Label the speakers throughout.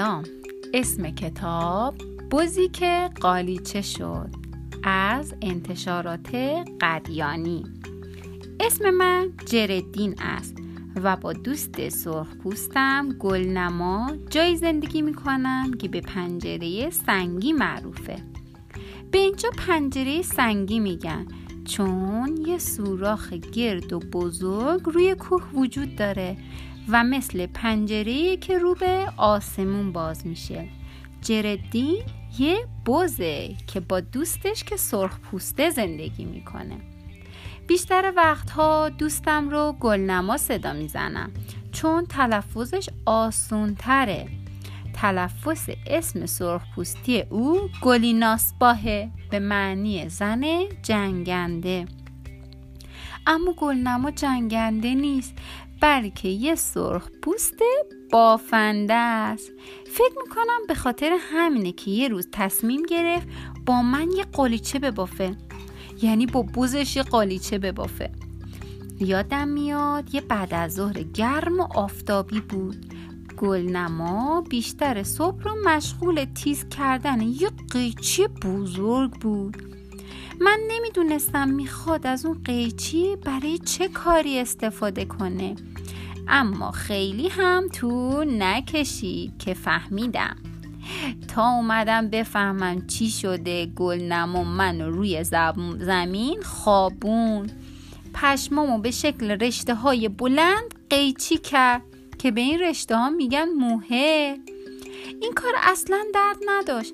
Speaker 1: سلام اسم کتاب بزی که قالیچه شد. از انتشارات قدیانی. اسم من جردین است و با دوست سرخ پوستم گلنما جایی زندگی می‌کنم که به پنجره سنگی معروفه. به اینجا پنجره سنگی میگن. چون یه سوراخ گرد و بزرگ روی کوه وجود داره. و مثل پنجره که رو به آسمون باز میشه. جردین یه بزه که با دوستش که سرخ پوسته زندگی می‌کنه. بیشتر وقتها دوستم رو گلنما صدا می‌زنم چون تلفظش آسون تره تلفظ اسم سرخپوستی او گلیناسباهه به معنی زن جنگنده. اما گلنما جنگنده نیست. بلکه یه سرخ پوست بافنده است. فکر می‌کنم به خاطر همینه که یه روز تصمیم گرفت با من یه قالیچه ببافه. یعنی با بوزش یه قالیچه ببافه. یادم میاد یه بعد از ظهر گرم و آفتابی بود. گلنما بیشتر صبح رو مشغول تیز کردن یه قیچی بزرگ بود. من نمی‌دونستم می‌خواد از اون قیچی برای چه کاری استفاده کنه. اما خیلی هم تو نکشید که فهمیدم. تا اومدم بفهمم چی شده گلنما من روی زمین خوابون. پشمامو به شکل رشته های بلند قیچی کرد که به این رشته ها میگن موهه. این کار اصلا درد نداشت.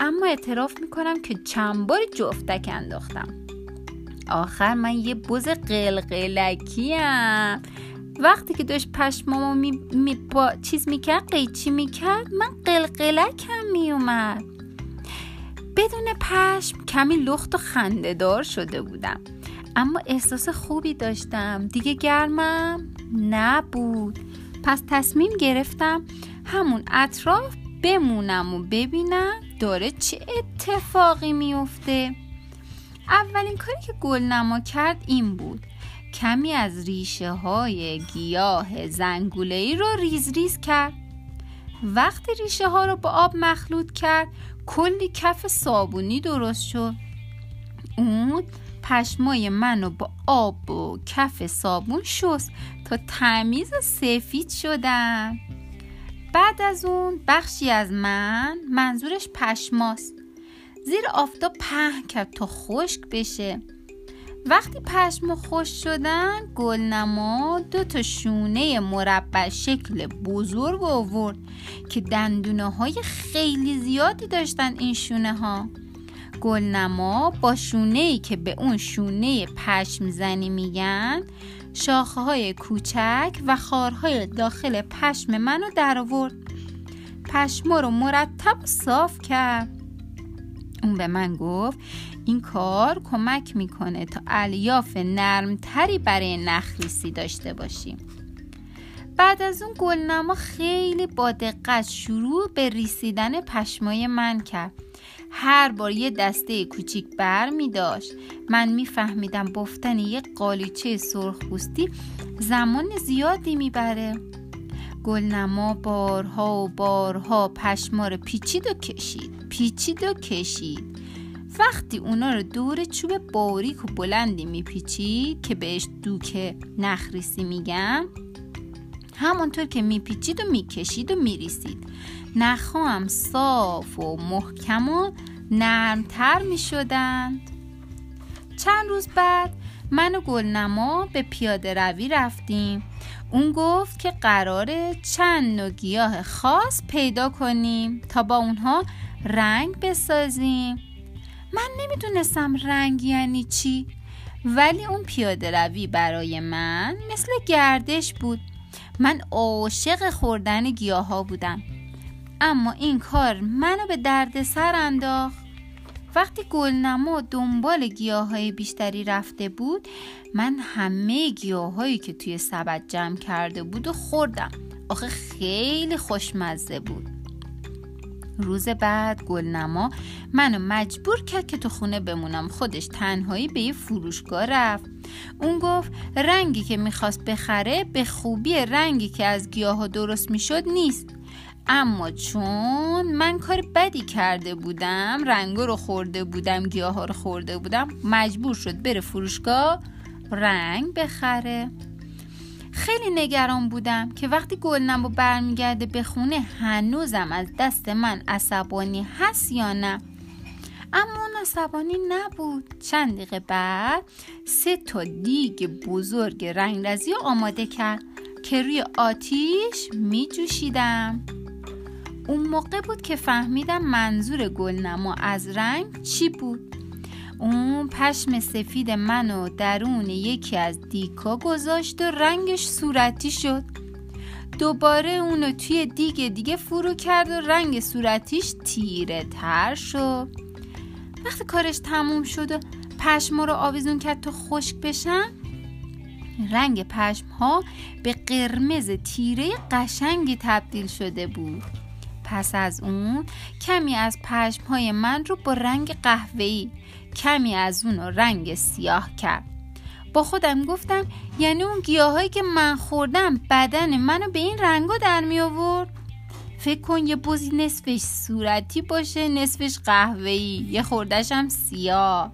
Speaker 1: اما اعتراف می‌کنم که چند بار جفتک انداختم. آخر من یه بز قلقلکیم. وقتی که داشت پشمامو می, می با چیز می‌کرد قیچی می‌کرد من قلقلکم میومد بدون پشم کمی لخت و خندهدار شده بودم. اما احساس خوبی داشتم. دیگه گرمم نبود. پس تصمیم گرفتم همون اطراف بمونم و ببینم داره چه اتفاقی میفته اولین کاری که گلنما کرد این بود. کمی از ریشه های گیاه زنگوله ای رو ریز ریز کرد. وقتی ریشه ها رو با آب مخلوط کرد کلی کف صابونی درست شد. اون پشمای منو با آب و کف صابون شست تا تمیز و سفید شدن بعد از اون بخشی از من منظورش پشماست. زیر آفتاب پهن کرد تا خشک بشه. وقتی پشم خوش شدن گلنما دو تا شونه مربع شکل بزرگ آورد که دندونه های خیلی زیادی داشتن این شونه ها گلنما با شونه ای که به اون شونه پشم زنی میگن شاخه های کوچک و خارهای داخل پشم منو در آورد. پشما رو مرتب صاف کرد. اون به من گفت این کار کمک می‌کنه تا الیاف نرمتری برای نخریسی داشته باشیم. بعد از اون گلنما خیلی با دقت شروع به ریسیدن پشمای من کرد. هر بار یه دسته کوچیک بر می داشت. من میفهمیدم بفتن یه قالیچه سرخپوستی زمان زیادی می‌بره گلنما بارها و بارها پشما رو پیچید و کشید پیچید و کشید. وقتی اونا رو دور چوب باریک و بلندی میپیچید که بهش دوک نخریسی میگن همونطور که میپیچید و می‌کشید و میریسید. نخها هم صاف و محکم و نرمتر می‌شدند. چند روز بعد من و گلنما به پیاده روی رفتیم. اون گفت که قراره چند نوع گیاه خاص پیدا کنیم تا با اونها رنگ بسازیم. من نمی‌دونستم رنگ یعنی چی ولی اون پیاده روی برای من مثل گردش بود. من عاشق خوردن گیاه ها بودم. اما این کار منو به درد سر انداخت. وقتی گلنما دنبال گیاه های بیشتری رفته بود من همه گیاه هایی که توی سبد جمع کرده بود و خوردم. آخه خیلی خوشمزه بود. روز بعد گلنما منو مجبور کرد که تو خونه بمونم. خودش تنهایی به یه فروشگاه رفت. اون گفت رنگی که می‌خواست بخره به خوبی رنگی که از گیاه ها درست می‌شد نیست. اما چون من کار بدی کرده بودم رنگا رو خورده بودم گیاه رو خورده بودم مجبور شد بره فروشگاه رنگ بخره. خیلی نگران بودم که وقتی گلنمو برمیگرده به خونه هنوزم از دست من عصبانی هست یا نه؟ اما اون عصبانی نبود. چند دقیقه بعد سه تا دیگ بزرگ رنگرزی آماده کرد که روی آتیش می جوشیدم اون موقع بود که فهمیدم منظور گلنما از رنگ چی بود. اون پشم سفید منو درون یکی از دیکا گذاشت و رنگش صورتی شد. دوباره اونو توی دیگه دیگه فرو کرد و رنگ صورتیش تیره تر شد. وقتی کارش تموم شد و پشما رو آویزون کرد تا خشک بشن رنگ پشم ها به قرمز تیره قشنگی تبدیل شده بود. پس از اون کمی از پشم های من رو با رنگ قهوه‌ای کمی از اون رو رنگ سیاه کرد. با خودم گفتم یعنی اون گیاهایی که من خوردم بدن منو به این رنگا در می آورد؟ فکر کن یه بزی نصفش صورتی باشه نصفش قهوه‌ای یه خوردش هم سیاه.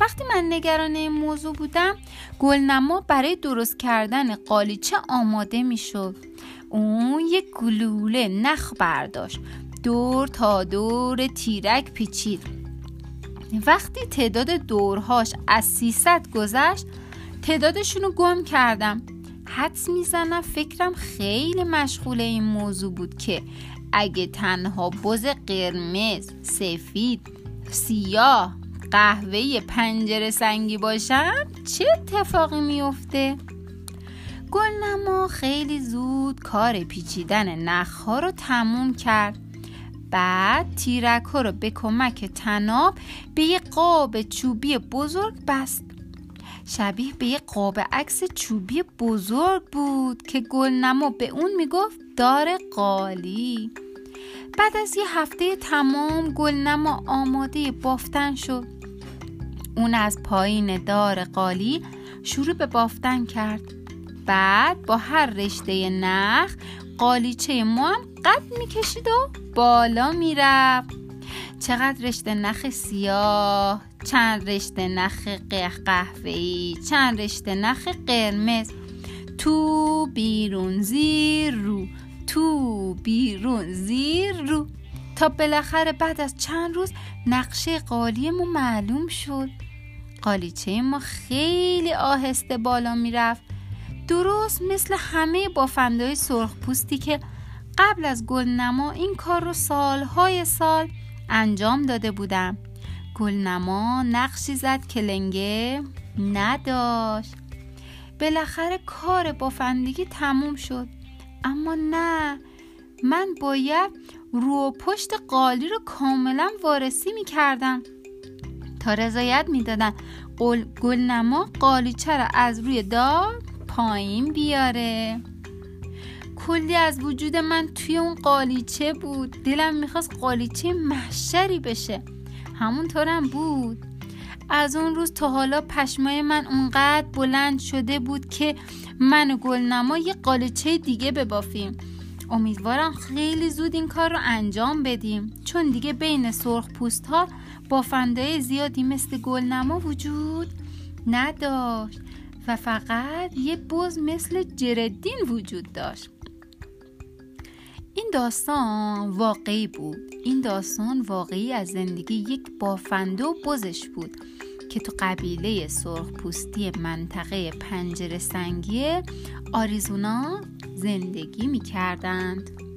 Speaker 1: وقتی من نگران این موضوع بودم گلنما برای درست کردن قالیچه آماده می شد اون یک گلوله نخ برداشت. دور تا دور تیرک پیچید. وقتی تعداد دورهاش از 300 گذشت تعدادشون رو گم کردم. حدس می‌زنم فکرم خیلی مشغول این موضوع بود که اگه تنها بز قرمز سفید سیاه قهوه پنجره سنگی باشم چه اتفاقی میفته؟ گلنما خیلی زود کار پیچیدن نخها رو تموم کرد. بعد تیرک ها رو به کمک تناب به یه قاب چوبی بزرگ بست. شبیه به یه قاب عکس چوبی بزرگ بود که گلنما به اون می‌گفت دار قالی. بعد از یه هفته تمام گلنما آماده بافتن شد. اون از پایین دار قالی شروع به بافتن کرد. بعد با هر رشته نخ قالیچه ما هم قد می‌کشید و بالا می‌رفت. چقدر رشته نخ سیاه چند رشته نخ قهوه‌ای چند رشته نخ قرمز. تو بیرون زیر رو تو بیرون زیر رو. تا بالاخره بعد از چند روز نقشه قالی ما معلوم شد. قالیچه ما خیلی آهسته بالا می‌رفت. درست مثل همه بافندهای سرخ پوستی که قبل از گلنما این کار رو سالهای سال انجام داده بودم گلنما نقشی زد که لنگه نداشت. بالاخره کار بافندگی تموم شد. اما نه من باید رو پشت قالی رو کاملا وارسی می کردم تا رضایت دادن گلنما قالیچه رو از روی دار پایین بیاره. کلی از وجود من توی اون قالیچه بود. دلم می‌خواست قالیچه محشری بشه. همونطورم بود. از اون روز تا حالا پشمای من اونقدر بلند شده بود که من و گلنما یه قالیچه دیگه ببافیم. امیدوارم خیلی زود این کار رو انجام بدیم. چون دیگه بین سرخ پوست ها بافنده زیادی مثل گلنما وجود نداشت. و فقط یه بز مثل جردین وجود داشت این داستان واقعی بود این داستان واقعی از زندگی یک بافنده و بزش بود که تو قبیله سرخپوستی منطقه پنجره سنگی آریزونا زندگی می کردند.